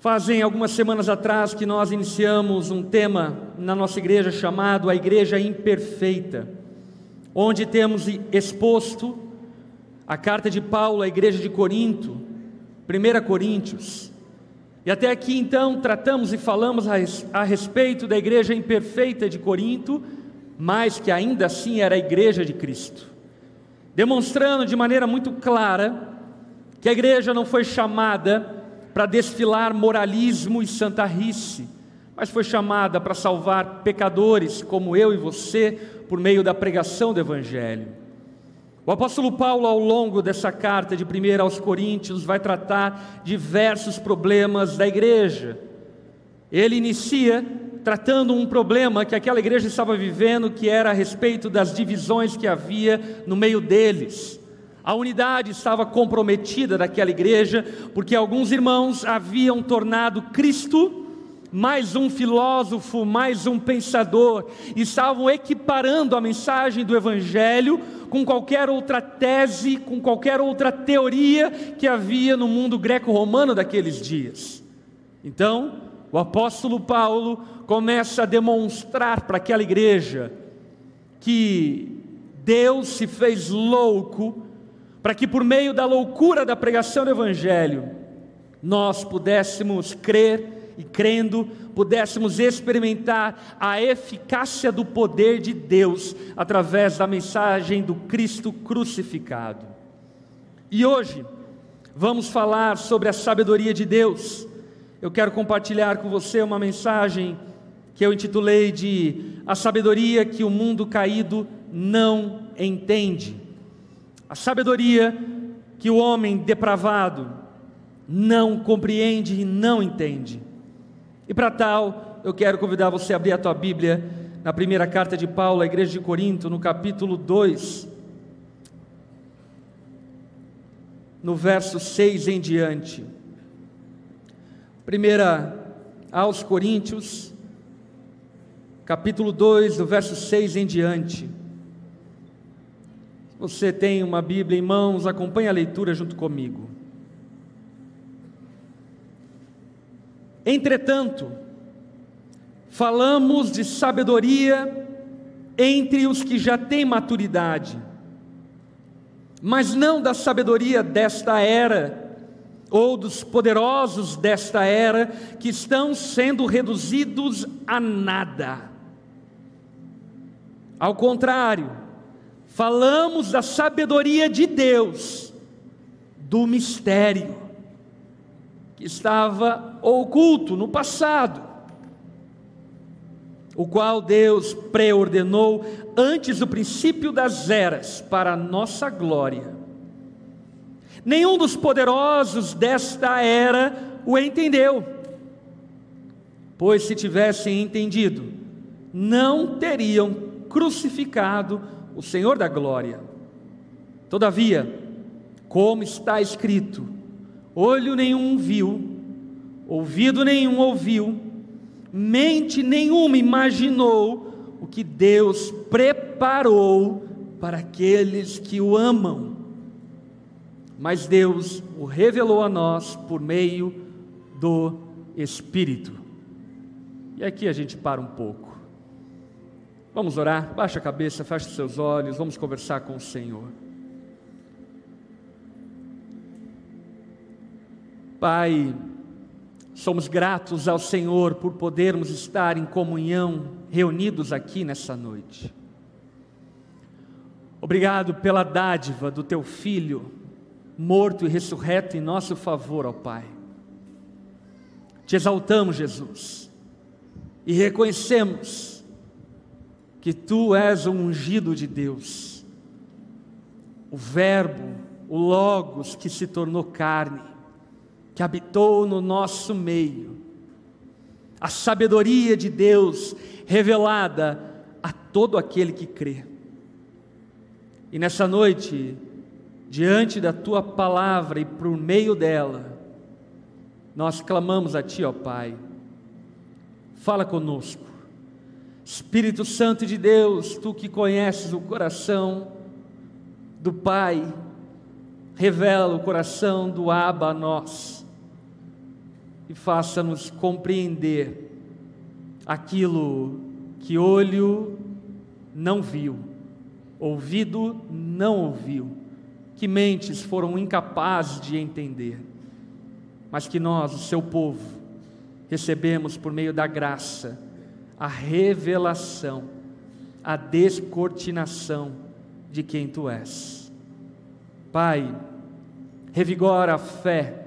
Fazem algumas semanas atrás que nós iniciamos um tema na nossa igreja chamado a Igreja Imperfeita, onde temos exposto a carta de Paulo à igreja de Corinto, 1 Coríntios. E até aqui então tratamos e falamos a respeito da igreja imperfeita de Corinto, mas que ainda assim era a igreja de Cristo, demonstrando de maneira muito clara que a igreja não foi chamada para desfilar moralismo e santarrice, mas foi chamada para salvar pecadores como eu e você por meio da pregação do Evangelho. O apóstolo Paulo, ao longo dessa carta de 1 aos Coríntios, vai tratar diversos problemas da igreja. Ele inicia tratando um problema que aquela igreja estava vivendo, que era a respeito das divisões que havia no meio deles. A unidade estava comprometida daquela igreja, porque alguns irmãos haviam tornado Cristo mais um filósofo, mais um pensador, e estavam equiparando a mensagem do Evangelho com qualquer outra tese, com qualquer outra teoria que havia no mundo greco-romano daqueles dias. Então, o apóstolo Paulo começa a demonstrar para aquela igreja que Deus se fez louco para que por meio da loucura da pregação do Evangelho, nós pudéssemos crer e crendo, pudéssemos experimentar a eficácia do poder de Deus através da mensagem do Cristo crucificado. E hoje, vamos falar sobre a sabedoria de Deus. Eu quero compartilhar com você uma mensagem que eu intitulei de A Sabedoria que o Mundo Caído Não Entende a sabedoria que o homem depravado não compreende e não entende. E para tal, eu quero convidar você a abrir a tua Bíblia na primeira carta de Paulo à igreja de Corinto, no capítulo 2, no verso 6 em diante. Primeira aos Coríntios, capítulo 2, do verso 6 em diante. Você tem uma Bíblia em mãos, acompanhe a leitura junto comigo. Entretanto, falamos de sabedoria entre os que já têm maturidade, mas não da sabedoria desta era, ou dos poderosos desta era, que estão sendo reduzidos a nada. Ao contrário, falamos da sabedoria de Deus, do mistério que estava oculto no passado, o qual Deus preordenou antes do princípio das eras para a nossa glória. Nenhum dos poderosos desta era o entendeu, pois se tivessem entendido, não teriam crucificado o Senhor da glória. Todavia, como está escrito: olho nenhum viu, ouvido nenhum ouviu, mente nenhuma imaginou o que Deus preparou para aqueles que o amam. Mas Deus o revelou a nós por meio do Espírito. E aqui a gente para um pouco. Vamos orar, baixa a cabeça, feche seus olhos, vamos conversar com o Senhor. Pai, somos gratos ao Senhor por podermos estar em comunhão, reunidos aqui nessa noite. Obrigado pela dádiva do Teu Filho, morto e ressurreto em nosso favor, ó Pai. Te exaltamos, Jesus, e reconhecemos que tu és o ungido de Deus, o Verbo, o Logos que se tornou carne, que habitou no nosso meio, a sabedoria de Deus revelada a todo aquele que crê. E nessa noite, diante da tua palavra e por meio dela, nós clamamos a Ti, ó Pai, fala conosco Espírito Santo de Deus, tu que conheces o coração do Pai, revela o coração do Abba a nós. e faça-nos compreender aquilo que olho não viu, ouvido não ouviu, que mentes foram incapazes de entender, mas que nós, o seu povo, recebemos por meio da graça a revelação, a descortinação de quem tu és. Pai, revigora a fé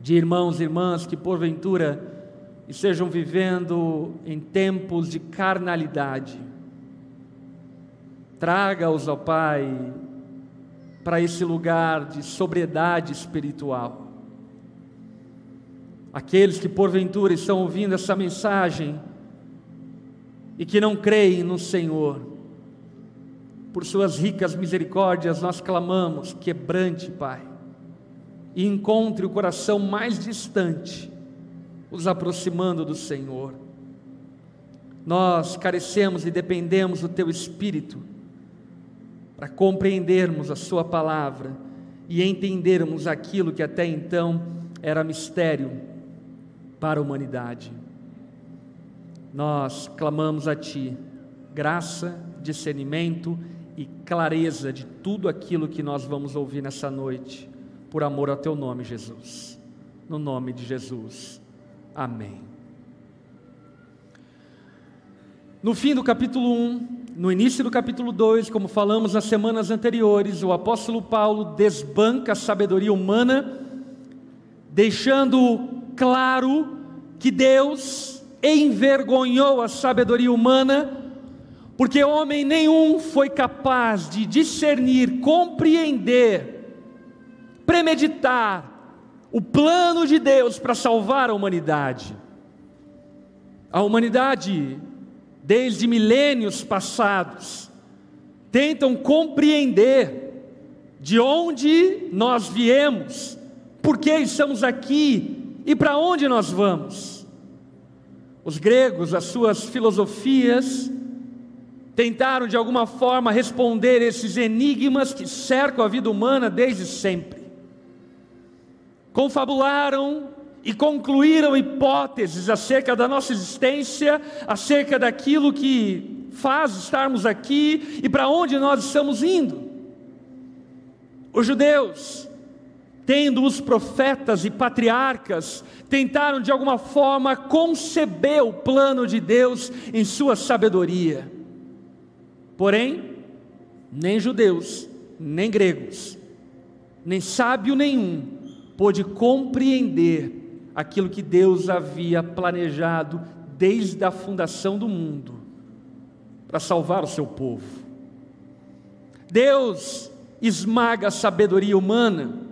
de irmãos e irmãs que porventura estejam vivendo em tempos de carnalidade. Traga-os, ó Pai, para esse lugar de sobriedade espiritual. Aqueles que porventura estão ouvindo essa mensagem e que não creem no Senhor, por Suas ricas misericórdias, nós clamamos: quebrante, Pai, e encontre o coração mais distante, os aproximando do Senhor. Nós carecemos e dependemos do Teu Espírito para compreendermos a Sua palavra e entendermos aquilo que até então era mistério para a humanidade. Nós clamamos a Ti graça, discernimento e clareza de tudo aquilo que nós vamos ouvir nessa noite, por amor ao Teu nome, Jesus. No nome de Jesus. Amém. No fim do capítulo 1, no início do capítulo 2, como falamos nas semanas anteriores, o apóstolo Paulo desbanca a sabedoria humana, deixando claro que Deus envergonhou a sabedoria humana porque homem nenhum foi capaz de discernir, compreender, premeditar o plano de Deus para salvar a humanidade. A humanidade, desde milênios passados, tentam compreender de onde nós viemos, por que estamos aqui e para onde nós vamos. Os gregos, as suas filosofias, tentaram de alguma forma responder esses enigmas que cercam a vida humana desde sempre. Confabularam e concluíram hipóteses acerca da nossa existência, acerca daquilo que faz estarmos aqui e para onde nós estamos indo. Os judeus, tendo os profetas e patriarcas, tentaram de alguma forma conceber o plano de Deus em sua sabedoria. Porém, nem judeus, nem gregos, nem sábio nenhum pôde compreender aquilo que Deus havia planejado desde a fundação do mundo para salvar o seu povo. Deus esmaga a sabedoria humana,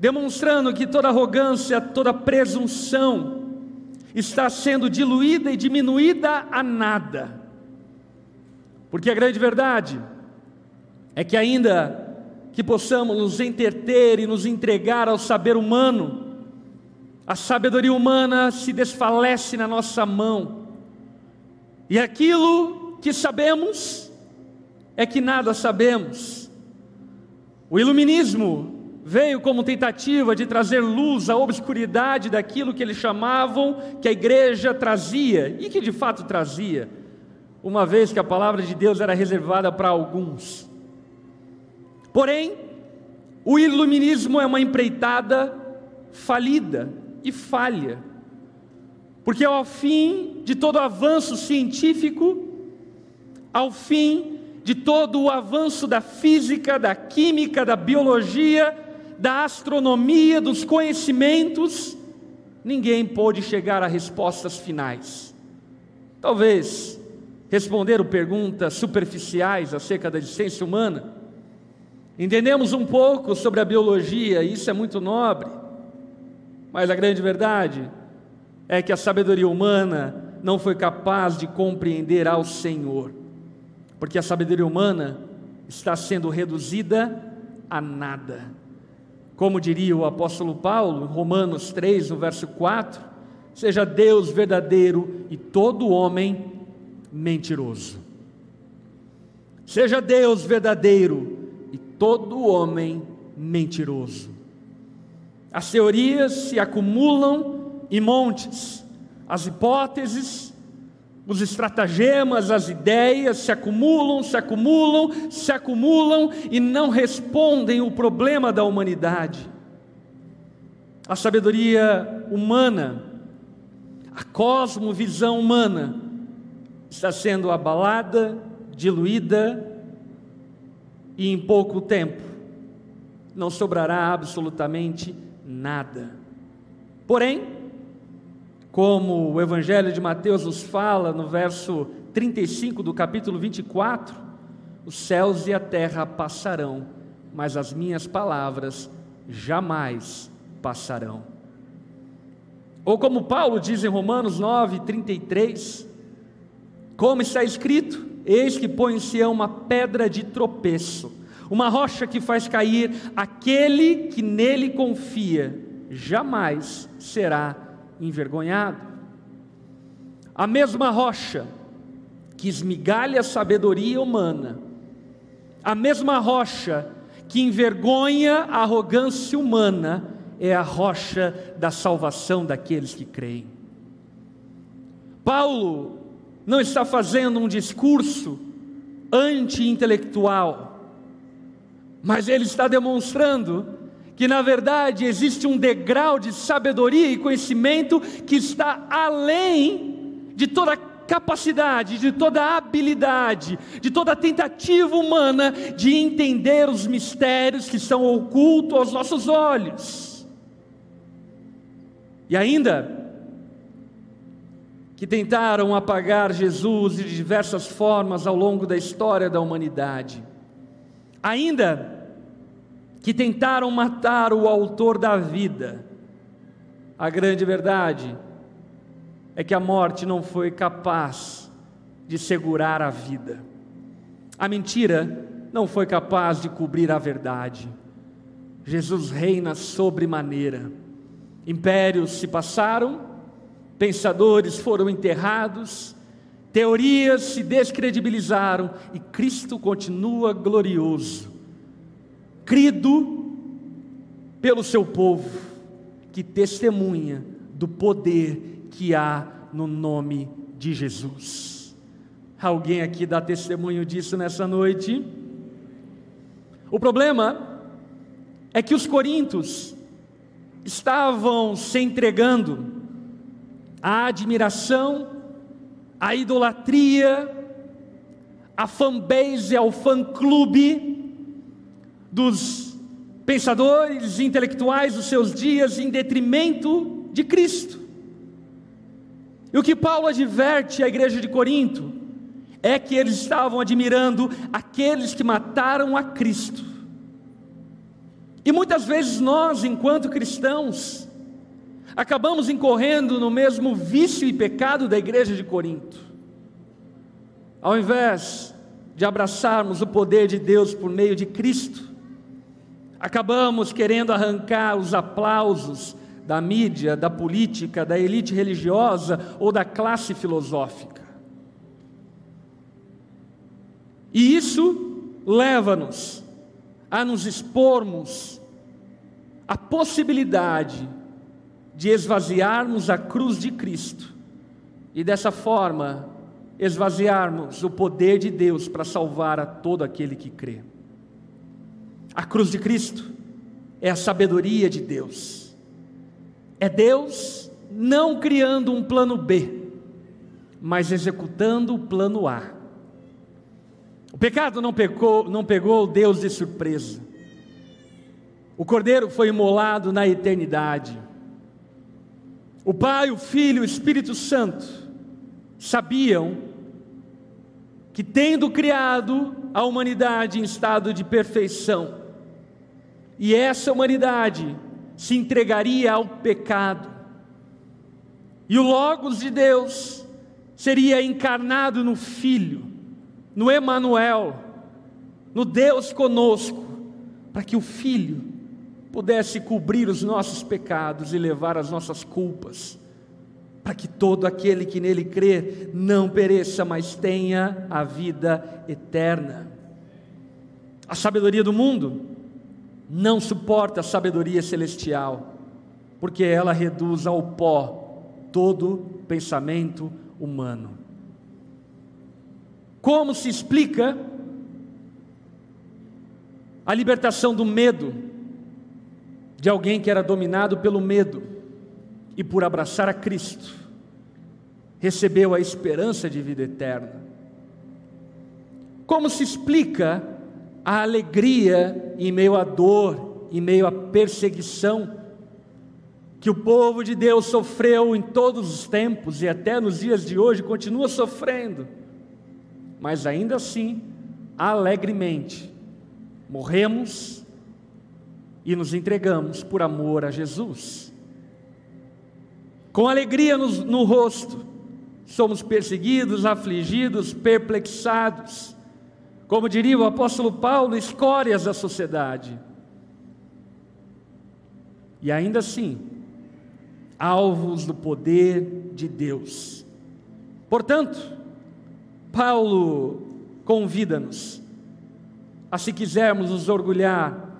demonstrando que toda arrogância, toda presunção está sendo diluída e diminuída a nada porque a grande verdade é que, ainda que possamos nos entreter e nos entregar ao saber humano, a sabedoria humana se desfalece na nossa mão, e aquilo que sabemos é que nada sabemos. O iluminismo veio como tentativa de trazer luz à obscuridade daquilo que eles chamavam que a igreja trazia, e que de fato trazia uma vez que a palavra de Deus era reservada para alguns. Porém, o iluminismo é uma empreitada falida e falha, porque ao fim de todo avanço científico, ao fim de todo o avanço da física, da química, da biologia, da astronomia, dos conhecimentos, ninguém pôde chegar a respostas finais. Talvez responderam perguntas superficiais acerca da existência humana. Entendemos um pouco sobre a biologia, e isso é muito nobre, mas a grande verdade é que a sabedoria humana não foi capaz de compreender ao Senhor, porque a sabedoria humana está sendo reduzida a nada. Como diria o apóstolo Paulo, Romanos 3, no verso 4, seja Deus verdadeiro e todo homem mentiroso. Seja Deus verdadeiro e todo homem mentiroso. As teorias se acumulam em montes, as hipóteses, os estratagemas, as ideias se acumulam, se acumulam, se acumulam e não respondem o problema da humanidade. A sabedoria humana, a cosmovisão humana, está sendo abalada, diluída, e em pouco tempo não sobrará absolutamente nada. Porém, como o Evangelho de Mateus nos fala no verso 35 do capítulo 24, os céus e a terra passarão, mas as minhas palavras jamais passarão. Ou como Paulo diz em Romanos 9, 33, como está escrito: Eis que põe em Sião uma pedra de tropeço, uma rocha que faz cair aquele que nele confia, jamais será envergonhado. A mesma rocha que esmigalha a sabedoria humana, a mesma rocha que envergonha a arrogância humana, é a rocha da salvação daqueles que creem. Paulo não está fazendo um discurso anti-intelectual, mas ele está demonstrando que na verdade existe um degrau de sabedoria e conhecimento que está além de toda capacidade, de toda habilidade, de toda tentativa humana de entender os mistérios que estão ocultos aos nossos olhos. E ainda, que tentaram apagar Jesus de diversas formas ao longo da história da humanidade. Ainda que tentaram matar o autor da vida. A grande verdade é que a morte não foi capaz de segurar a vida. A mentira não foi capaz de cobrir a verdade. Jesus reina sobremaneira. Impérios se passaram, pensadores foram enterrados, teorias se descredibilizaram e Cristo continua glorioso, crido pelo seu povo, que testemunha do poder que há no nome de Jesus. Alguém aqui dá testemunho disso nessa noite? O problema é que os coríntios estavam se entregando a admiração, a idolatria, a fanbase, ao fã-clube dos pensadores intelectuais dos seus dias em detrimento de Cristo. E o que Paulo adverte à igreja de Corinto é que eles estavam admirando aqueles que mataram a Cristo. E muitas vezes nós, enquanto cristãos, acabamos incorrendo no mesmo vício e pecado da igreja de Corinto. Ao invés de abraçarmos o poder de Deus por meio de Cristo, acabamos querendo arrancar os aplausos da mídia, da política, da elite religiosa ou da classe filosófica. E isso leva-nos a nos expormos à possibilidade de esvaziarmos a cruz de Cristo e dessa forma esvaziarmos o poder de Deus para salvar a todo aquele que crê. A cruz de Cristo é a sabedoria de Deus, é Deus não criando um plano B, mas executando o plano A. O pecado não pegou, não pegou Deus de surpresa. O cordeiro foi imolado na eternidade. O Pai, o Filho o Espírito Santo sabiam que, tendo criado a humanidade em estado de perfeição, e essa humanidade se entregaria ao pecado, e o Logos de Deus seria encarnado no Filho, no Emanuel, no Deus conosco, para que o Filho pudesse cobrir os nossos pecados e levar as nossas culpas, para que todo aquele que nele crê não pereça, mas tenha a vida eterna. A sabedoria do mundo não suporta a sabedoria celestial, porque ela reduz ao pó todo pensamento humano. Como se explica a libertação do medo de alguém que era dominado pelo medo e por abraçar a Cristo recebeu a esperança de vida eterna? Como se explica a alegria em meio à dor, em meio à perseguição que o povo de Deus sofreu em todos os tempos e até nos dias de hoje continua sofrendo, mas ainda assim, alegremente, morremos e nos entregamos por amor a Jesus. Com alegria no, no rosto, somos perseguidos, afligidos, perplexados, como diria o apóstolo Paulo, escórias da sociedade. E ainda assim, alvos do poder de Deus. Portanto, Paulo convida-nos a, se quisermos nos orgulhar,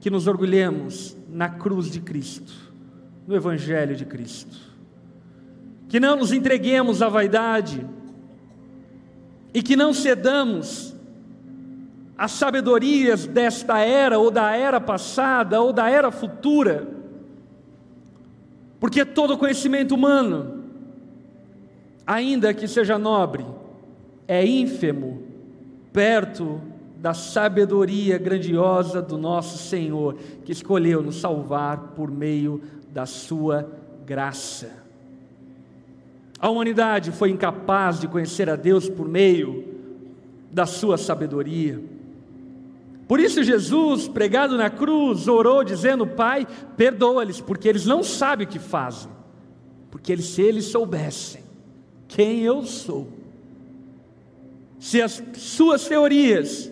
que nos orgulhemos na cruz de Cristo, no Evangelho de Cristo. Que não nos entreguemos à vaidade e que não cedamos às sabedorias desta era, ou da era passada, ou da era futura porque todo conhecimento humano, ainda que seja nobre, é ínfimo perto da sabedoria grandiosa do nosso Senhor, que escolheu nos salvar por meio da sua graça. A humanidade foi incapaz de conhecer a Deus por meio da sua sabedoria. Por isso, Jesus, pregado na cruz, orou dizendo: Pai, perdoa-lhes, porque eles não sabem o que fazem. Porque eles, se eles soubessem quem eu sou, se as suas teorias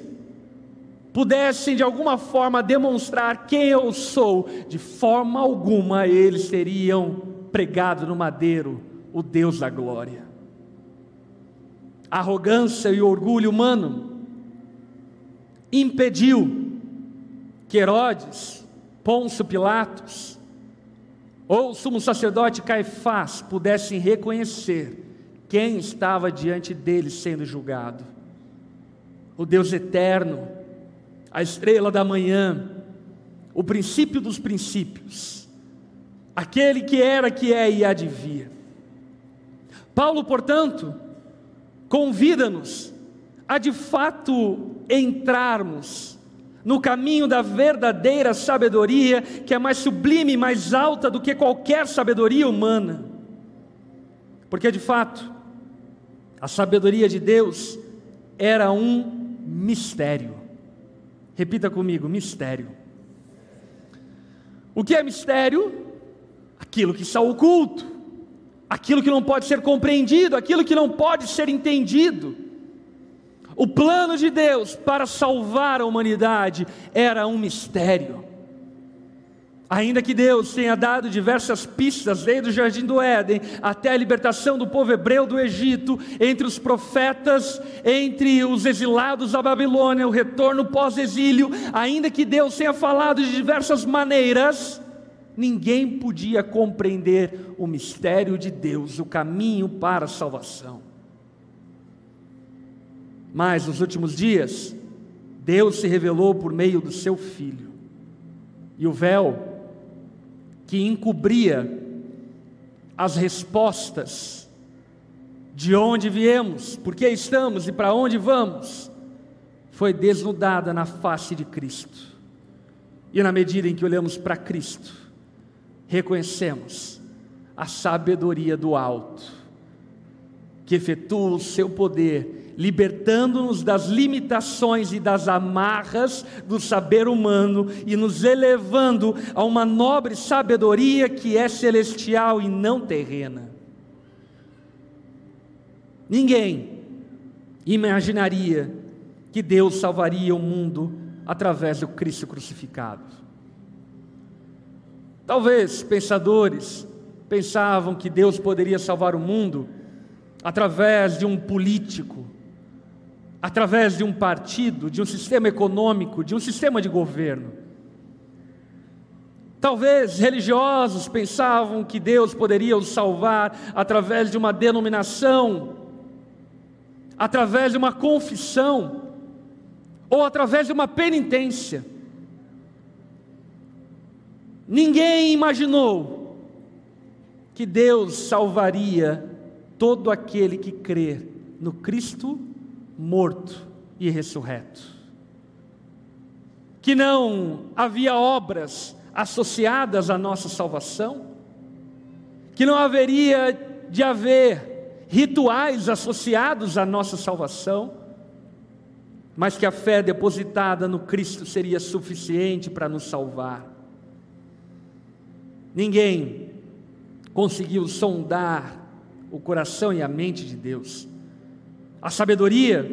pudessem de alguma forma demonstrar quem eu sou, de forma alguma eles teriam pregado no madeiro o Deus da glória. A arrogância e o orgulho humano impediu que Herodes, Pôncio Pilatos ou o sumo sacerdote Caifás pudessem reconhecer quem estava diante deles sendo julgado. O Deus eterno, a estrela da manhã, o princípio dos princípios, aquele que era, que é e há de vir. Paulo, portanto, convida-nos a de fato entrarmos no caminho da verdadeira sabedoria, que é mais sublime e mais alta do que qualquer sabedoria humana. Porque de fato, a sabedoria de Deus era um mistério. Repita comigo: mistério. O que é mistério? Aquilo que está oculto, aquilo que não pode ser compreendido, aquilo que não pode ser entendido. O plano de Deus para salvar a humanidade era um mistério. Ainda que Deus tenha dado diversas pistas, desde o jardim do Éden até a libertação do povo hebreu do Egito, entre os profetas, entre os exilados da Babilônia, o retorno pós-exílio, ainda que Deus tenha falado de diversas maneiras, ninguém podia compreender o mistério de Deus, o caminho para a salvação. Mas nos últimos dias, Deus se revelou por meio do seu Filho. E o véu que encobria as respostas de onde viemos, por que estamos e para onde vamos, foi desnudada na face de Cristo. E na medida em que olhamos para Cristo, reconhecemos a sabedoria do alto, que efetua o seu poder libertando-nos das limitações e das amarras do saber humano e nos elevando a uma nobre sabedoria que é celestial e não terrena. Ninguém imaginaria que Deus salvaria o mundo através do Cristo crucificado. Talvez pensadores pensavam que Deus poderia salvar o mundo através de um político através de um partido, de um sistema econômico, de um sistema de governo. Talvez religiosos pensavam que Deus poderia os salvar através de uma denominação, através de uma confissão, ou através de uma penitência. Ninguém imaginou que Deus salvaria todo aquele que crer no Cristo morto e ressurreto. Que não havia obras associadas à nossa salvação, que não haveria de haver rituais associados à nossa salvação, mas que a fé depositada no Cristo seria suficiente para nos salvar. Ninguém conseguiu sondar o coração e a mente de Deus. A sabedoria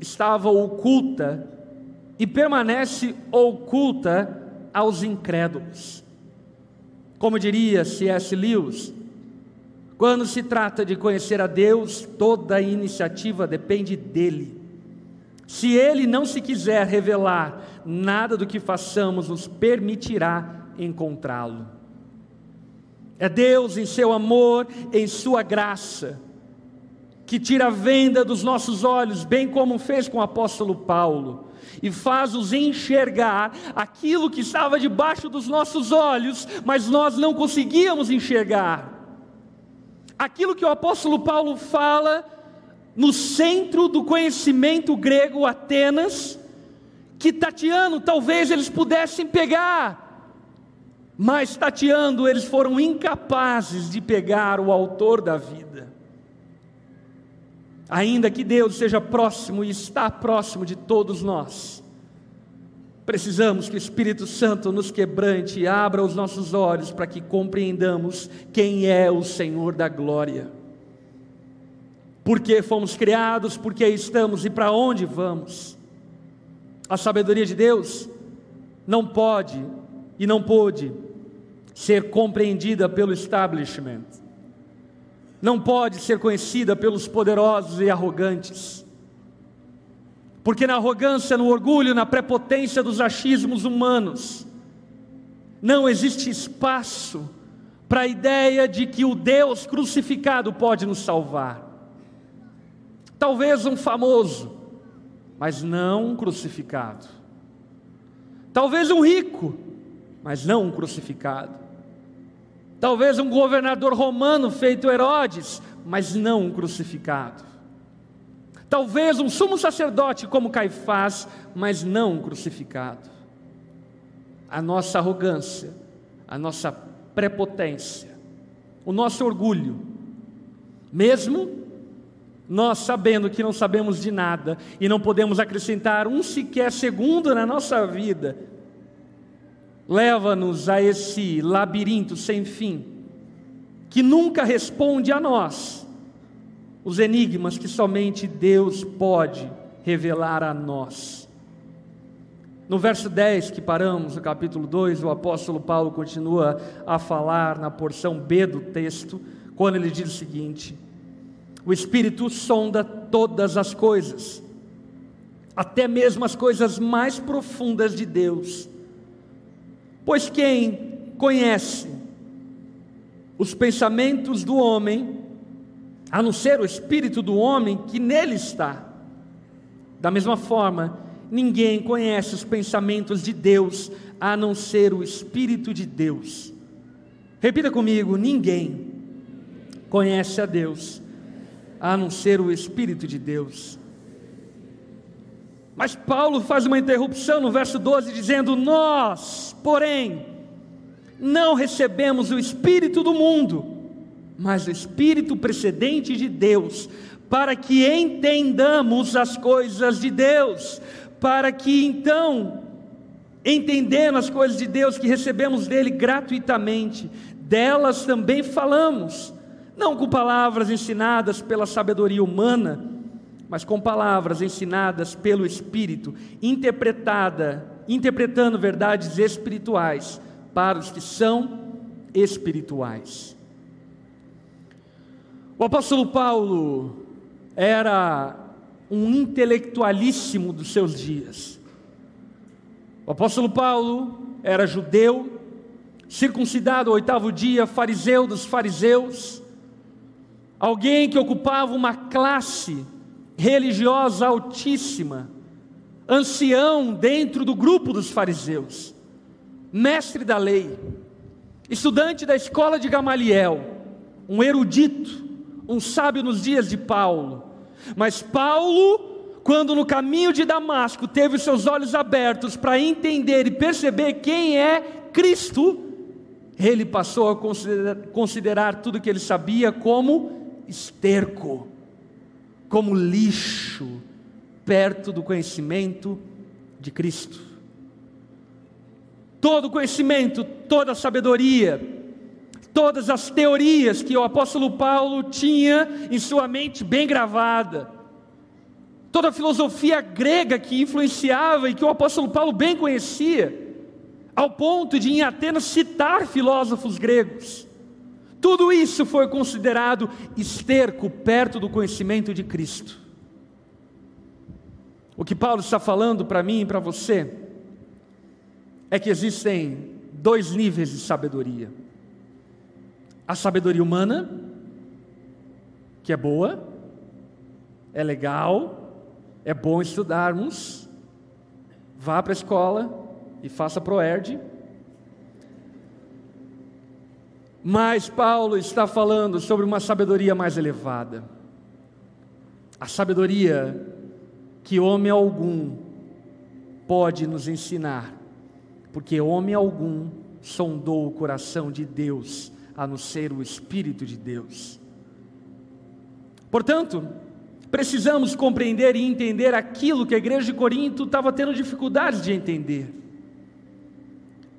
estava oculta e permanece oculta aos incrédulos. Como diria C.S. Lewis, quando se trata de conhecer a Deus, toda a iniciativa depende dele. Se ele não se quiser revelar, nada do que façamos nos permitirá encontrá-lo. É Deus em seu amor, em sua graça, que tira a venda dos nossos olhos, bem como fez com o apóstolo Paulo e faz-nos enxergar aquilo que estava debaixo dos nossos olhos, mas nós não conseguíamos enxergar. Aquilo que o apóstolo Paulo fala no centro do conhecimento grego Atenas, que tateando talvez eles pudessem pegar, mas tateando eles foram incapazes de pegar o autor da vida. Ainda que Deus seja próximo e está próximo de todos nós, precisamos que o Espírito Santo nos quebrante e abra os nossos olhos para que compreendamos quem é o Senhor da glória. Por que fomos criados, por que estamos e para onde vamos. A sabedoria de Deus não pode e não pôde ser compreendida pelo establishment não pode ser conhecida pelos poderosos e arrogantes. Porque na arrogância, no orgulho, na prepotência dos achismos humanos, não existe espaço para a ideia de que o Deus crucificado pode nos salvar. Talvez um famoso, mas não um crucificado. Talvez um rico, mas não um crucificado. Talvez um governador romano feito Herodes, mas não um crucificado. Talvez um sumo sacerdote como Caifás, mas não um crucificado. A nossa arrogância, a nossa prepotência, o nosso orgulho, mesmo nós sabendo que não sabemos de nada e não podemos acrescentar um sequer segundo na nossa vida, leva-nos a esse labirinto sem fim, que nunca responde a nós os enigmas que somente Deus pode revelar a nós. No verso 10 que paramos, no capítulo 2, o apóstolo Paulo continua a falar na porção B do texto, quando ele diz o seguinte: O Espírito sonda todas as coisas, até mesmo as coisas mais profundas de Deus Pois quem conhece os pensamentos do homem, a não ser o espírito do homem que nele está. Da mesma forma, ninguém conhece os pensamentos de Deus, a não ser o espírito de Deus. Repita comigo: ninguém conhece a Deus, a não ser o espírito de Deus. Mas Paulo faz uma interrupção no verso 12, dizendo: Nós, porém, não recebemos o Espírito do mundo, mas o Espírito precedente de Deus, para que entendamos as coisas de Deus, para que então, entendendo as coisas de Deus que recebemos dele gratuitamente, delas também falamos, não com palavras ensinadas pela sabedoria humana, mas com palavras ensinadas pelo Espírito, interpretada, interpretando verdades espirituais para os que são espirituais. O apóstolo Paulo era um intelectualíssimo dos seus dias. O apóstolo Paulo era judeu, circuncidado ao oitavo dia, fariseu dos fariseus, alguém que ocupava uma classe religiosa altíssima, ancião dentro do grupo dos fariseus, mestre da lei, estudante da escola de Gamaliel, um erudito, um sábio nos dias de Paulo. Mas Paulo, quando no caminho de Damasco teve os seus olhos abertos para entender e perceber quem é Cristo, ele passou a considerar, considerar tudo que ele sabia como esterco, como lixo, perto do conhecimento de Cristo. Todo conhecimento, toda sabedoria, todas as teorias que o apóstolo Paulo tinha em sua mente bem gravada, toda a filosofia grega que influenciava e que o apóstolo Paulo bem conhecia, ao ponto de em Atenas citar filósofos gregos. Tudo isso foi considerado esterco perto do conhecimento de Cristo. O que Paulo está falando para mim e para você é que existem dois níveis de sabedoria: a sabedoria humana, que é boa, é legal, é bom estudarmos, vá para a escola e faça proerd. Mas Paulo está falando sobre uma sabedoria mais elevada. A sabedoria que homem algum pode nos ensinar, porque homem algum sondou o coração de Deus, a não ser o Espírito de Deus. Portanto, precisamos compreender e entender aquilo que a igreja de Corinto estava tendo dificuldades de entender.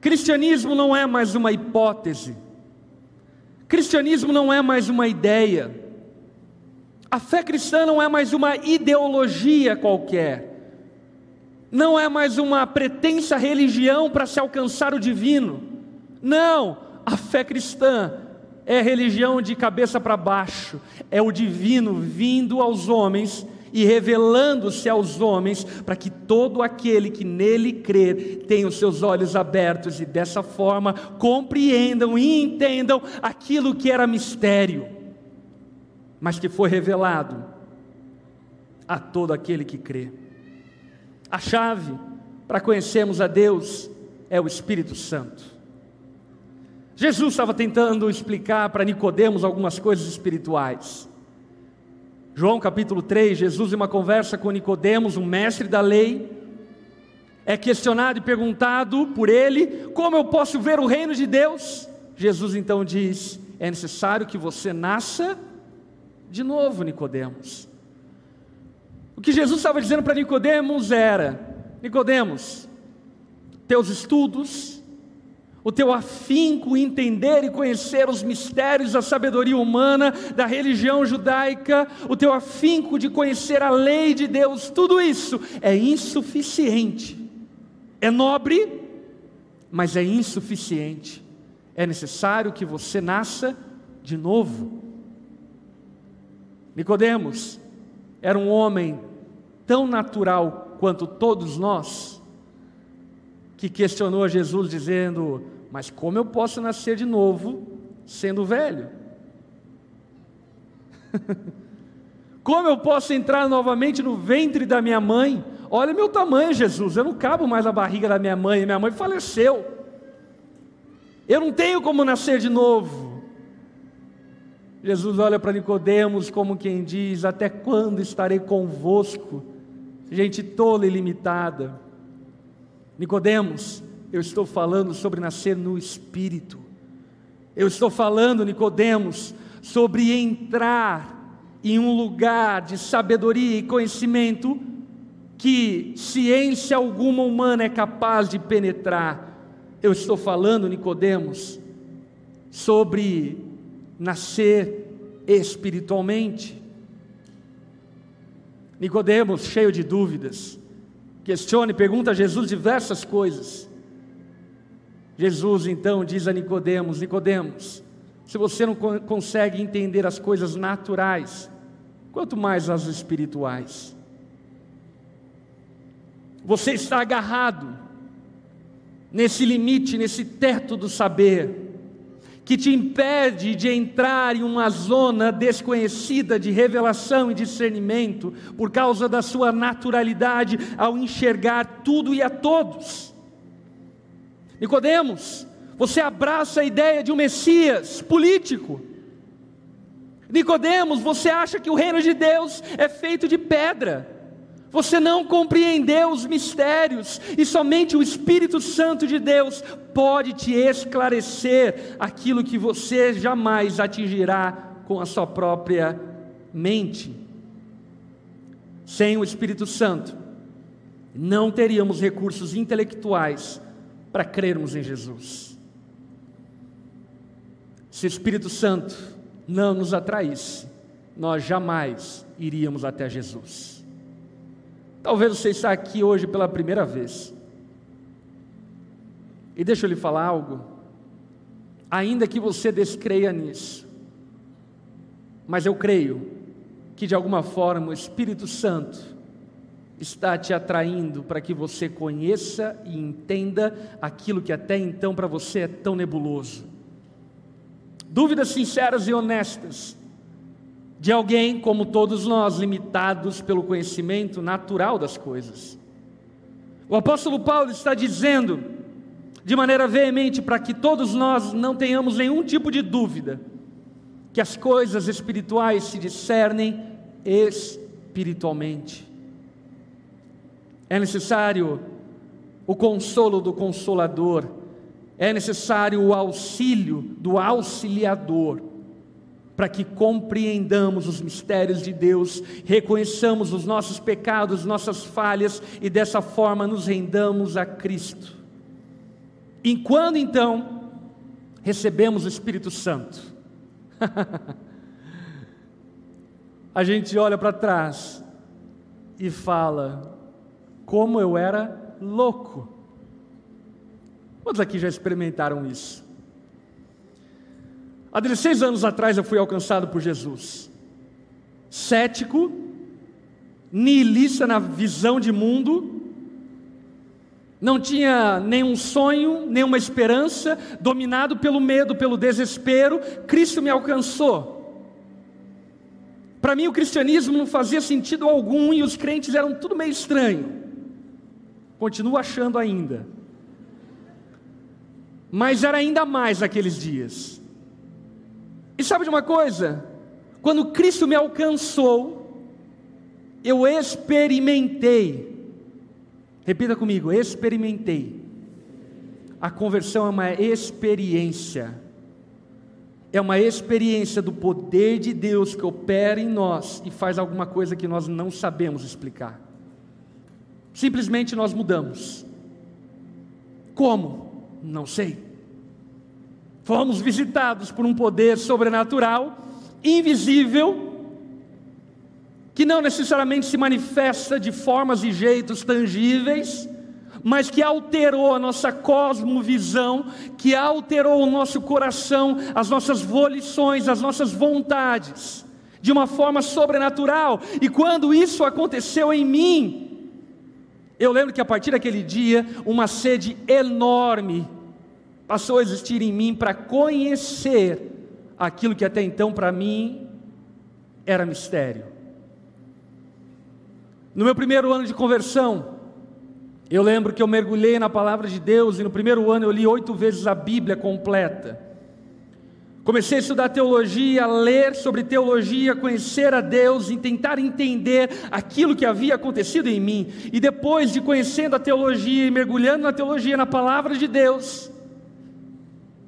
Cristianismo não é mais uma hipótese, cristianismo não é mais uma ideia, a fé cristã não é mais uma ideologia qualquer, não é mais uma pretensa religião para se alcançar o divino. Não, a fé cristã é religião de cabeça para baixo, é o divino vindo aos homens e revelando-se aos homens, para que todo aquele que nele crer tenha os seus olhos abertos e dessa forma compreendam e entendam aquilo que era mistério mas que foi revelado a todo aquele que crê. A chave para conhecermos a Deus é o Espírito Santo. Jesus estava tentando explicar para Nicodemos algumas coisas espirituais. João capítulo 3, Jesus em uma conversa com Nicodemos, um mestre da lei, é questionado e perguntado por ele: "Como eu posso ver o reino de Deus?" Jesus então diz: "É necessário que você nasça de novo, Nicodemos. O que Jesus estava dizendo para Nicodemos era: Nicodemos, teus estudos, o teu afinco em entender e conhecer os mistérios da sabedoria humana, da religião judaica, o teu afinco de conhecer a lei de Deus, tudo isso é insuficiente. É nobre, mas é insuficiente. É necessário que você nasça de novo. Nicodemos era um homem tão natural quanto todos nós, que questionou Jesus dizendo: "Mas como eu posso nascer de novo sendo velho? como eu posso entrar novamente no ventre da minha mãe? Olha meu tamanho, Jesus, eu não cabo mais na barriga da minha mãe, minha mãe faleceu. Eu não tenho como nascer de novo. Jesus olha para Nicodemos como quem diz: Até quando estarei convosco? Gente tola e limitada. Nicodemos, eu estou falando sobre nascer no espírito. Eu estou falando, Nicodemos, sobre entrar em um lugar de sabedoria e conhecimento que ciência alguma humana é capaz de penetrar. Eu estou falando, Nicodemos, sobre nascer espiritualmente. Nicodemos, cheio de dúvidas, questiona e pergunta a Jesus diversas coisas. Jesus então diz a Nicodemos: Nicodemos, se você não consegue entender as coisas naturais, quanto mais as espirituais. Você está agarrado nesse limite, nesse teto do saber, que te impede de entrar em uma zona desconhecida de revelação e discernimento, por causa da sua naturalidade ao enxergar tudo e a todos. Nicodemos, você abraça a ideia de um Messias político. Nicodemos, você acha que o reino de Deus é feito de pedra. Você não compreendeu os mistérios, e somente o Espírito Santo de Deus pode te esclarecer aquilo que você jamais atingirá com a sua própria mente. Sem o Espírito Santo, não teríamos recursos intelectuais para crermos em Jesus. Se o Espírito Santo não nos atraísse, nós jamais iríamos até Jesus. Talvez você está aqui hoje pela primeira vez. E deixa eu lhe falar algo. Ainda que você descreia nisso, mas eu creio que de alguma forma o Espírito Santo está te atraindo para que você conheça e entenda aquilo que até então para você é tão nebuloso. Dúvidas sinceras e honestas de alguém como todos nós, limitados pelo conhecimento natural das coisas. O apóstolo Paulo está dizendo, de maneira veemente, para que todos nós não tenhamos nenhum tipo de dúvida, que as coisas espirituais se discernem espiritualmente. É necessário o consolo do consolador, é necessário o auxílio do auxiliador para que compreendamos os mistérios de Deus, reconheçamos os nossos pecados, nossas falhas e dessa forma nos rendamos a Cristo. E quando então recebemos o Espírito Santo, a gente olha para trás e fala: como eu era louco. Quantos aqui já experimentaram isso? Há 16 anos atrás eu fui alcançado por Jesus. Cético, nihilista na visão de mundo, não tinha nenhum sonho, nenhuma esperança, dominado pelo medo, pelo desespero, Cristo me alcançou. Para mim o cristianismo não fazia sentido algum e os crentes eram tudo meio estranho. Continuo achando ainda. Mas era ainda mais naqueles dias. E sabe de uma coisa? Quando Cristo me alcançou, eu experimentei. Repita comigo: experimentei. A conversão é uma experiência. É uma experiência do poder de Deus que opera em nós e faz alguma coisa que nós não sabemos explicar. Simplesmente nós mudamos. Como? Não sei. Fomos visitados por um poder sobrenatural, invisível, que não necessariamente se manifesta de formas e jeitos tangíveis, mas que alterou a nossa cosmovisão, que alterou o nosso coração, as nossas volições, as nossas vontades, de uma forma sobrenatural. E quando isso aconteceu em mim, eu lembro que a partir daquele dia, uma sede enorme passou a existir em mim para conhecer aquilo que até então para mim era mistério. No meu primeiro ano de conversão, eu lembro que eu mergulhei na palavra de Deus e no primeiro ano eu li oito vezes a Bíblia completa. Comecei a estudar teologia, ler sobre teologia, conhecer a Deus e tentar entender aquilo que havia acontecido em mim. E depois de conhecendo a teologia e mergulhando na teologia, na palavra de Deus,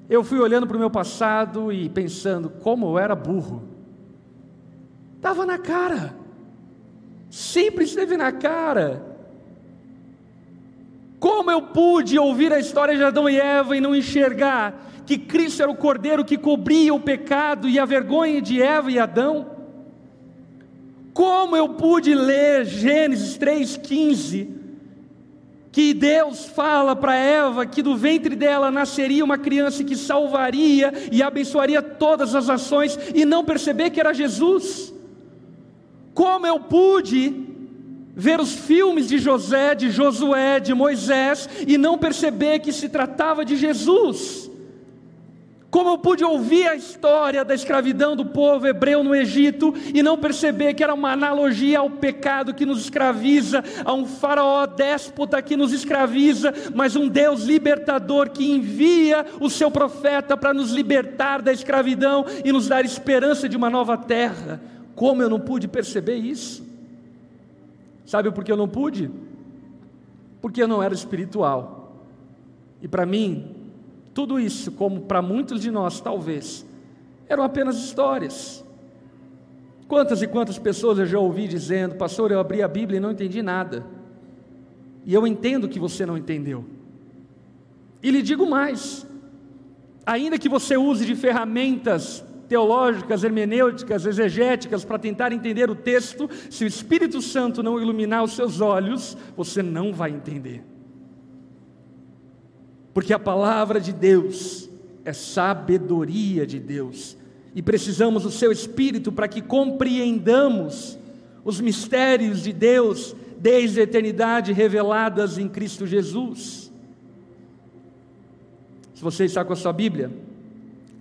eu fui olhando para o meu passado e pensando como eu era burro. Estava na cara, sempre esteve na cara. Como eu pude ouvir a história de Adão e Eva e não enxergar que Cristo era o cordeiro que cobria o pecado e a vergonha de Eva e Adão? Como eu pude ler Gênesis 3,15 que Deus fala para Eva que do ventre dela nasceria uma criança que salvaria e abençoaria todas as ações e não perceber que era Jesus. Como eu pude ver os filmes de José, de Josué, de Moisés e não perceber que se tratava de Jesus. Como eu pude ouvir a história da escravidão do povo hebreu no Egito e não perceber que era uma analogia ao pecado que nos escraviza, a um faraó déspota que nos escraviza, mas um Deus libertador que envia o seu profeta para nos libertar da escravidão e nos dar esperança de uma nova terra. Como eu não pude perceber isso? Sabe por que eu não pude? Porque eu não era espiritual. E para mim, tudo isso, como para muitos de nós talvez, eram apenas histórias. Quantas e quantas pessoas eu já ouvi dizendo, pastor, eu abri a Bíblia e não entendi nada. E eu entendo que você não entendeu. E lhe digo mais: ainda que você use de ferramentas teológicas, hermenêuticas, exegéticas para tentar entender o texto, se o Espírito Santo não iluminar os seus olhos, você não vai entender. Porque a palavra de Deus é sabedoria de Deus, e precisamos do seu Espírito para que compreendamos os mistérios de Deus desde a eternidade reveladas em Cristo Jesus. Se você está com a sua Bíblia,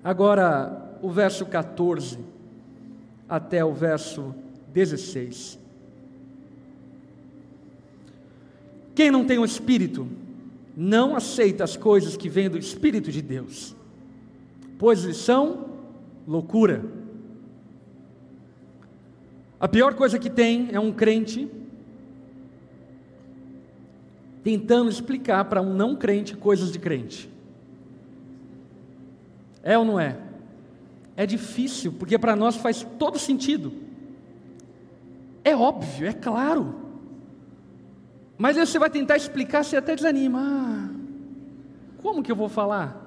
agora o verso 14 até o verso 16. Quem não tem o Espírito, não aceita as coisas que vêm do Espírito de Deus, pois eles são loucura. A pior coisa que tem é um crente tentando explicar para um não crente coisas de crente. É ou não é? É difícil, porque para nós faz todo sentido. É óbvio, é claro. Mas aí você vai tentar explicar, você até desanima. Ah, como que eu vou falar?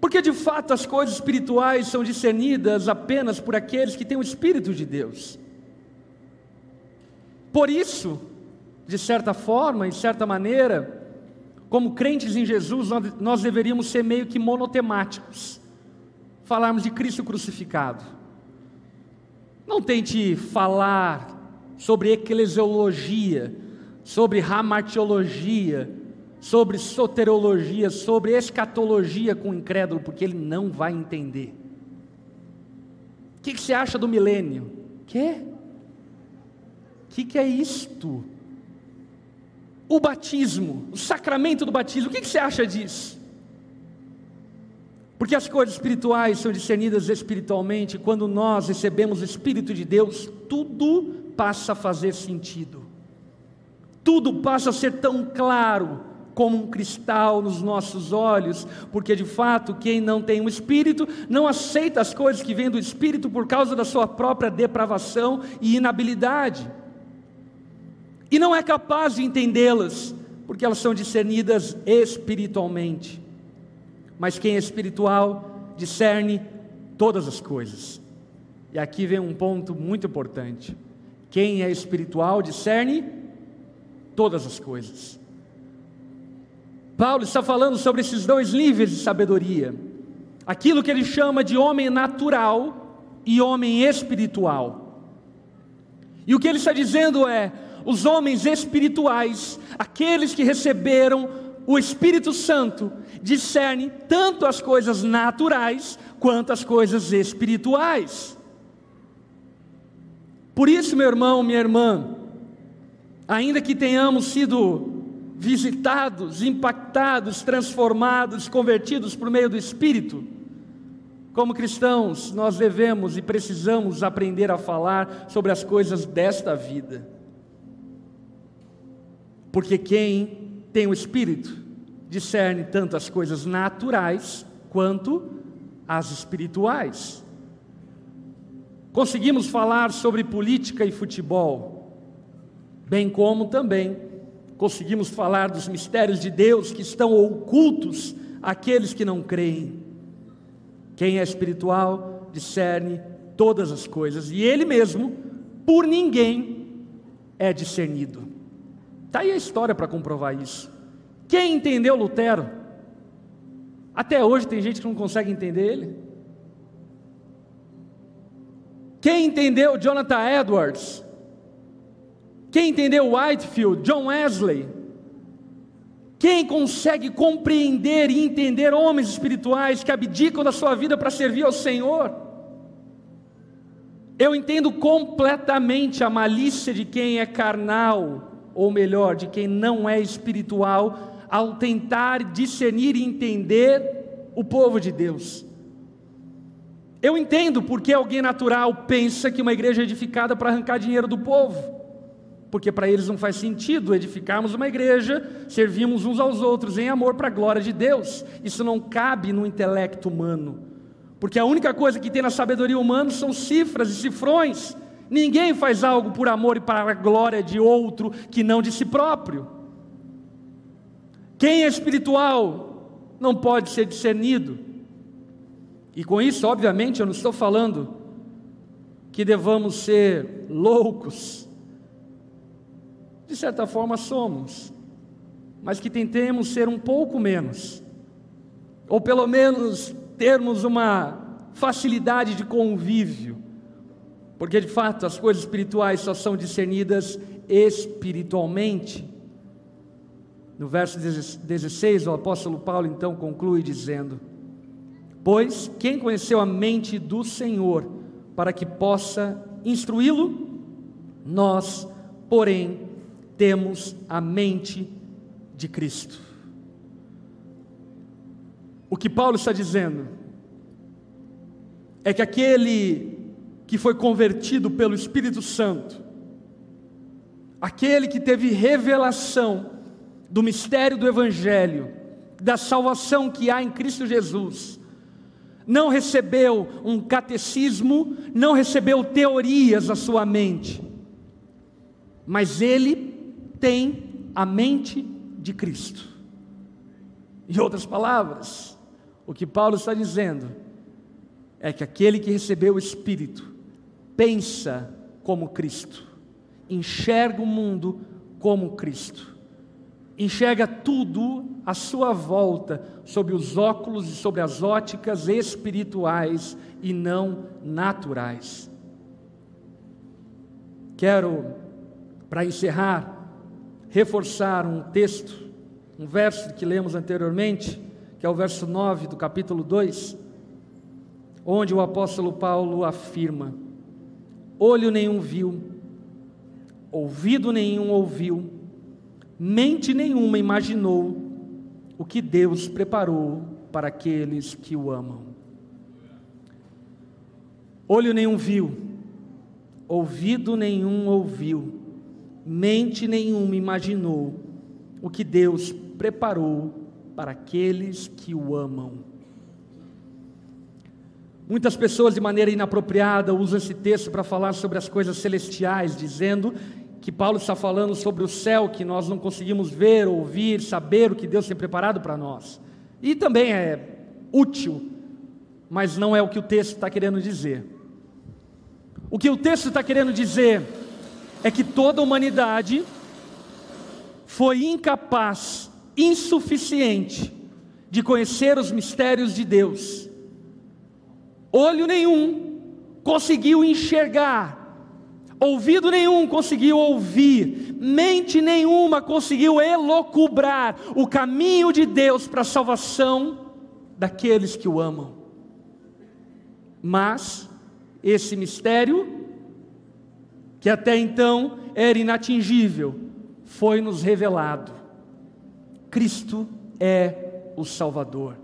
Porque de fato as coisas espirituais são discernidas apenas por aqueles que têm o Espírito de Deus. Por isso, de certa forma, em certa maneira, como crentes em Jesus, nós deveríamos ser meio que monotemáticos, falarmos de Cristo crucificado. Não tente falar sobre eclesiologia, sobre ramartiologia, sobre soterologia, sobre escatologia com o incrédulo, porque ele não vai entender. O que, que você acha do milênio? Quê? O que, que é isto? O batismo, o sacramento do batismo, o que, você acha disso? Porque as coisas espirituais são discernidas espiritualmente, quando nós recebemos o Espírito de Deus, tudo passa a fazer sentido, tudo passa a ser tão claro como um cristal nos nossos olhos, porque de fato quem não tem um Espírito não aceita as coisas que vêm do Espírito por causa da sua própria depravação e inabilidade e não é capaz de entendê-las, porque elas são discernidas espiritualmente. Mas quem é espiritual discerne todas as coisas. E aqui vem um ponto muito importante. Quem é espiritual discerne todas as coisas. Paulo está falando sobre esses dois níveis de sabedoria. Aquilo que ele chama de homem natural e homem espiritual. E o que ele está dizendo é: os homens espirituais, aqueles que receberam o Espírito Santo, discernem tanto as coisas naturais quanto as coisas espirituais. Por isso, meu irmão, minha irmã, ainda que tenhamos sido visitados, impactados, transformados, convertidos por meio do Espírito, como cristãos, nós devemos e precisamos aprender a falar sobre as coisas desta vida. Porque quem tem o Espírito discerne tanto as coisas naturais quanto as espirituais. Conseguimos falar sobre política e futebol, bem como também conseguimos falar dos mistérios de Deus que estão ocultos àqueles que não creem. Quem é espiritual discerne todas as coisas e ele mesmo, por ninguém, é discernido. Está aí a história para comprovar isso. Quem entendeu Lutero? Até hoje tem gente que não consegue entender ele. Quem entendeu Jonathan Edwards? Quem entendeu Whitefield, John Wesley? Quem consegue compreender e entender homens espirituais que abdicam da sua vida para servir ao Senhor? Eu entendo completamente a malícia de quem é carnal, ou melhor, de quem não é espiritual, ao tentar discernir e entender o povo de Deus. Eu entendo porque alguém natural pensa que uma igreja é edificada para arrancar dinheiro do povo porque para eles não faz sentido edificarmos uma igreja, servirmos uns aos outros em amor para a glória de Deus. Isso não cabe no intelecto humano, porque a única coisa que tem na sabedoria humana são cifras e cifrões. Ninguém faz algo por amor e para a glória de outro que não de si próprio. Quem é espiritual não pode ser discernido. E com isso, obviamente, eu não estou falando que devamos ser loucos de certa forma somos, mas que tentemos ser um pouco menos, ou pelo menos termos uma facilidade de convívio, porque de fato as coisas espirituais só são discernidas espiritualmente. No verso 16, o apóstolo Paulo então conclui dizendo: Pois quem conheceu a mente do Senhor para que possa instruí-lo? Nós, porém, temos a mente de Cristo. O que Paulo está dizendo é que aquele que foi convertido pelo Espírito Santo, aquele que teve revelação do mistério do Evangelho, da salvação que há em Cristo Jesus, não recebeu um catecismo, não recebeu teorias à sua mente, mas ele tem a mente de Cristo. Em outras palavras, o que Paulo está dizendo é que aquele que recebeu o Espírito pensa como Cristo, enxerga o mundo como Cristo, enxerga tudo à sua volta sob os óculos e sobre as óticas espirituais e não naturais. Quero, para encerrar, reforçar um texto, um verso que lemos anteriormente, que é o verso 9 do capítulo 2, onde o apóstolo Paulo afirma: Olho nenhum viu, ouvido nenhum ouviu, mente nenhuma imaginou o que Deus preparou para aqueles que o amam. Olho nenhum viu, ouvido nenhum ouviu, mente nenhuma imaginou o que Deus preparou para aqueles que o amam. Muitas pessoas, de maneira inapropriada, usam esse texto para falar sobre as coisas celestiais, dizendo que Paulo está falando sobre o céu que nós não conseguimos ver, ouvir, saber o que Deus tem preparado para nós. E também é útil, mas não é o que o texto está querendo dizer. O que o texto está querendo dizer é que toda a humanidade foi incapaz, insuficiente de conhecer os mistérios de Deus. Olho nenhum conseguiu enxergar, ouvido nenhum conseguiu ouvir, mente nenhuma conseguiu elocubrar o caminho de Deus para a salvação daqueles que o amam. Mas esse mistério que até então era inatingível, foi nos revelado. Cristo é o Salvador.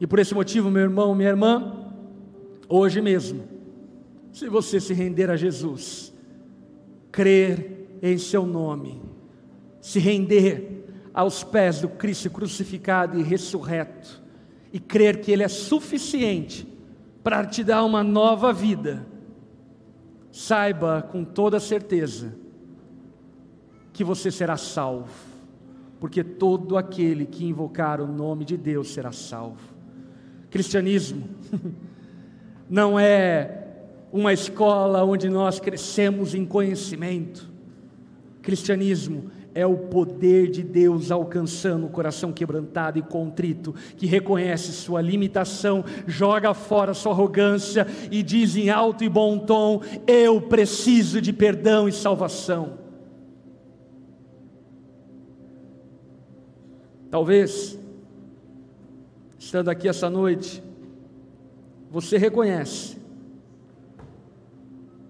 E por esse motivo, meu irmão, minha irmã, hoje mesmo, se você se render a Jesus, crer em seu nome, se render aos pés do Cristo crucificado e ressurreto, e crer que Ele é suficiente para te dar uma nova vida, saiba com toda certeza que você será salvo, porque todo aquele que invocar o nome de Deus será salvo. Cristianismo não é uma escola onde nós crescemos em conhecimento. Cristianismo é o poder de Deus alcançando o coração quebrantado e contrito, que reconhece sua limitação, joga fora sua arrogância e diz em alto e bom tom: Eu preciso de perdão e salvação. Talvez, estando aqui essa noite, você reconhece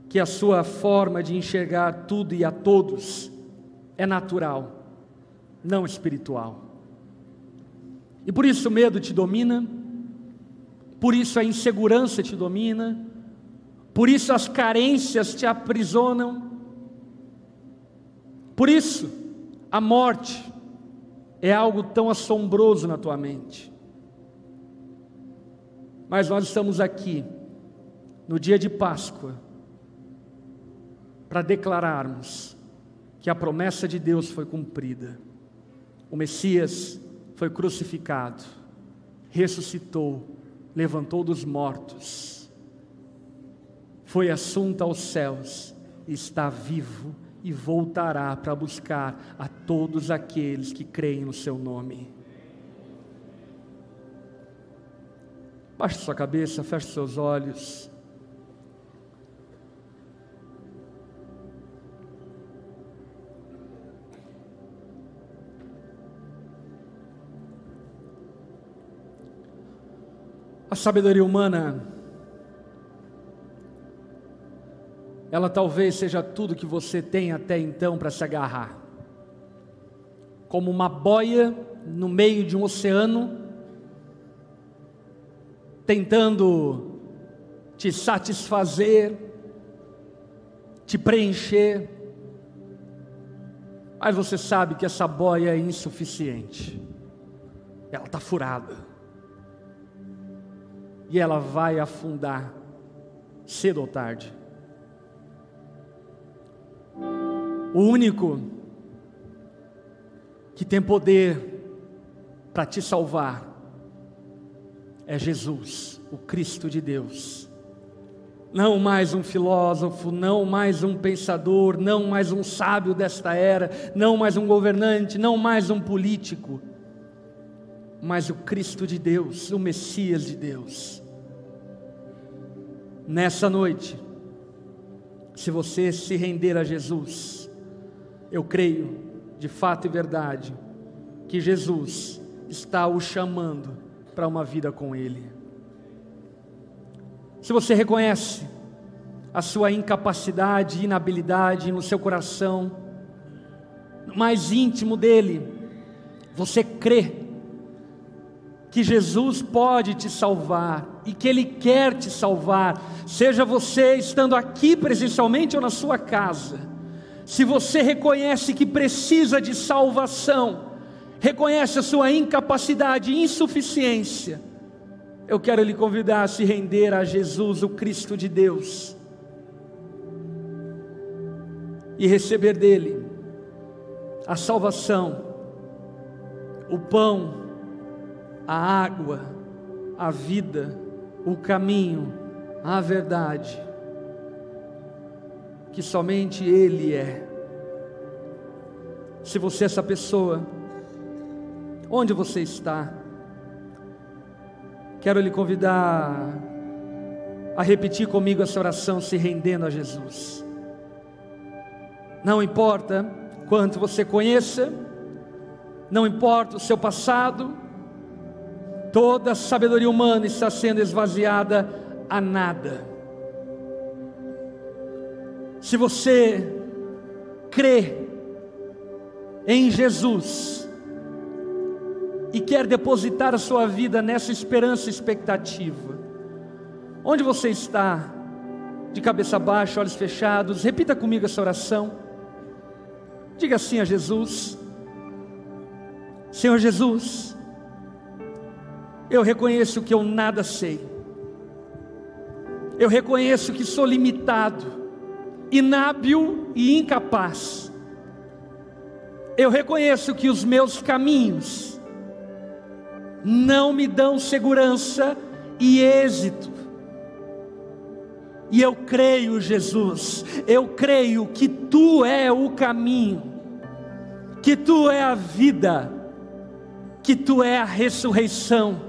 que a sua forma de enxergar tudo e a todos é natural, não espiritual. E por isso o medo te domina, por isso a insegurança te domina, por isso as carências te aprisionam, por isso a morte é algo tão assombroso na tua mente. Mas nós estamos aqui, no dia de Páscoa, para declararmos que a promessa de Deus foi cumprida. O Messias foi crucificado, ressuscitou, levantou dos mortos, foi assunto aos céus, está vivo e voltará para buscar a todos aqueles que creem no seu nome. Baixe sua cabeça, feche seus olhos. A sabedoria humana, ela talvez seja tudo que você tem até então para se agarrar. Como uma boia no meio de um oceano, tentando te satisfazer, te preencher, mas você sabe que essa boia é insuficiente, ela está furada. E ela vai afundar cedo ou tarde. O único que tem poder para te salvar é Jesus, o Cristo de Deus. Não mais um filósofo, não mais um pensador, não mais um sábio desta era, não mais um governante, não mais um político mas o Cristo de Deus, o Messias de Deus. Nessa noite, se você se render a Jesus, eu creio, de fato e verdade, que Jesus está o chamando para uma vida com Ele. Se você reconhece a sua incapacidade, inabilidade no seu coração, no mais íntimo dele, você crê que Jesus pode te salvar e que Ele quer te salvar, seja você estando aqui presencialmente ou na sua casa. Se você reconhece que precisa de salvação, reconhece a sua incapacidade e insuficiência, eu quero lhe convidar a se render a Jesus, o Cristo de Deus, e receber dele a salvação, o pão, a água, a vida, o caminho, a verdade, que somente Ele é. Se você é essa pessoa, onde você está? Quero lhe convidar a repetir comigo essa oração, se rendendo a Jesus. Não importa quanto você conheça, não importa o seu passado, Toda a sabedoria humana está sendo esvaziada a nada. Se você crê em Jesus e quer depositar a sua vida nessa esperança e expectativa, onde você está? De cabeça baixa, olhos fechados, repita comigo essa oração. Diga assim a Jesus: Senhor Jesus, eu reconheço que eu nada sei. Eu reconheço que sou limitado, inábil e incapaz. Eu reconheço que os meus caminhos não me dão segurança e êxito. E eu creio, Jesus, eu creio que tu é o caminho, que tu é a vida, que tu é a ressurreição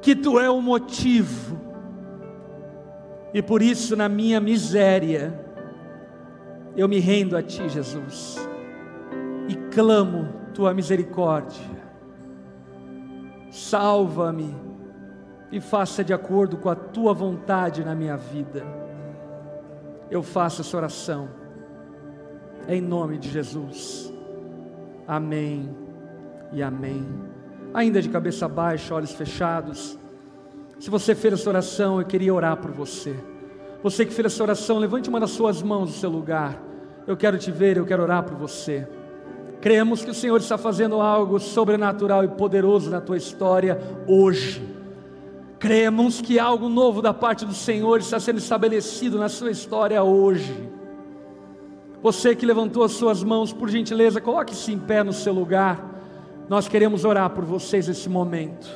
que tu é o motivo, e por isso, na minha miséria, eu me rendo a ti, Jesus, e clamo tua misericórdia. Salva-me e faça de acordo com a tua vontade na minha vida. Eu faço essa oração, em nome de Jesus. Amém e amém. Ainda de cabeça baixa, olhos fechados. Se você fez essa oração, eu queria orar por você. Você que fez essa oração, levante uma das suas mãos do seu lugar. Eu quero te ver, eu quero orar por você. Cremos que o Senhor está fazendo algo sobrenatural e poderoso na tua história hoje. Cremos que algo novo da parte do Senhor está sendo estabelecido na sua história hoje. Você que levantou as suas mãos, por gentileza, coloque-se em pé no seu lugar. Nós queremos orar por vocês nesse momento.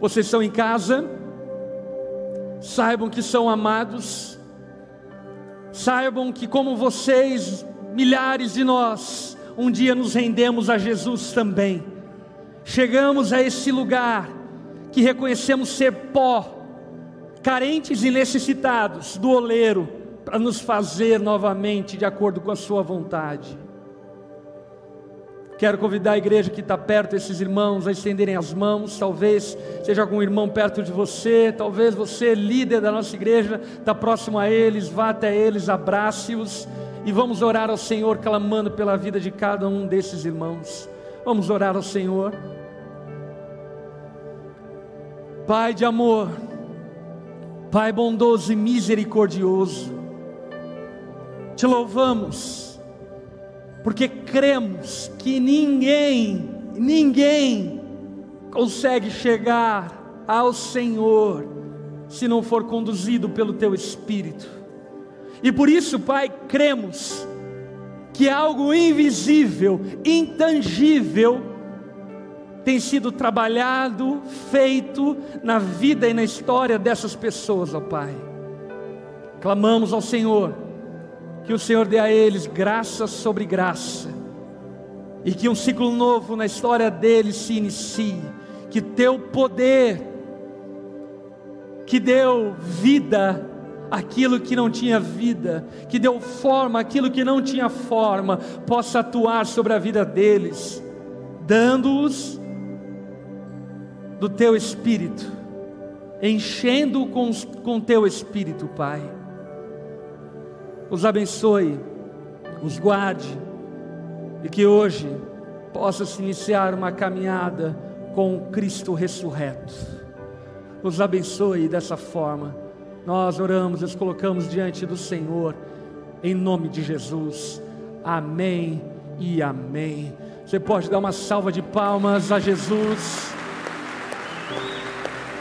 Vocês estão em casa, saibam que são amados, saibam que, como vocês, milhares de nós, um dia nos rendemos a Jesus também. Chegamos a esse lugar que reconhecemos ser pó, carentes e necessitados do oleiro, para nos fazer novamente de acordo com a Sua vontade. Quero convidar a igreja que está perto, esses irmãos, a estenderem as mãos. Talvez seja algum irmão perto de você, talvez você, líder da nossa igreja, está próximo a eles, vá até eles, abrace-os e vamos orar ao Senhor, clamando pela vida de cada um desses irmãos. Vamos orar ao Senhor. Pai de amor, Pai bondoso e misericordioso, te louvamos, porque cremos que ninguém, ninguém consegue chegar ao Senhor se não for conduzido pelo Teu Espírito. E por isso, Pai, cremos que algo invisível, intangível, tem sido trabalhado, feito na vida e na história dessas pessoas, ó Pai. Clamamos ao Senhor, que o Senhor dê a eles graça sobre graça, e que um ciclo novo na história deles se inicie, que teu poder, que deu vida aquilo que não tinha vida, que deu forma aquilo que não tinha forma, possa atuar sobre a vida deles, dando-os do teu espírito, enchendo com, com teu espírito, Pai. Os abençoe, os guarde, e que hoje possa se iniciar uma caminhada com Cristo ressurreto. Os abençoe dessa forma. Nós oramos, nos colocamos diante do Senhor, em nome de Jesus. Amém e amém. Você pode dar uma salva de palmas a Jesus.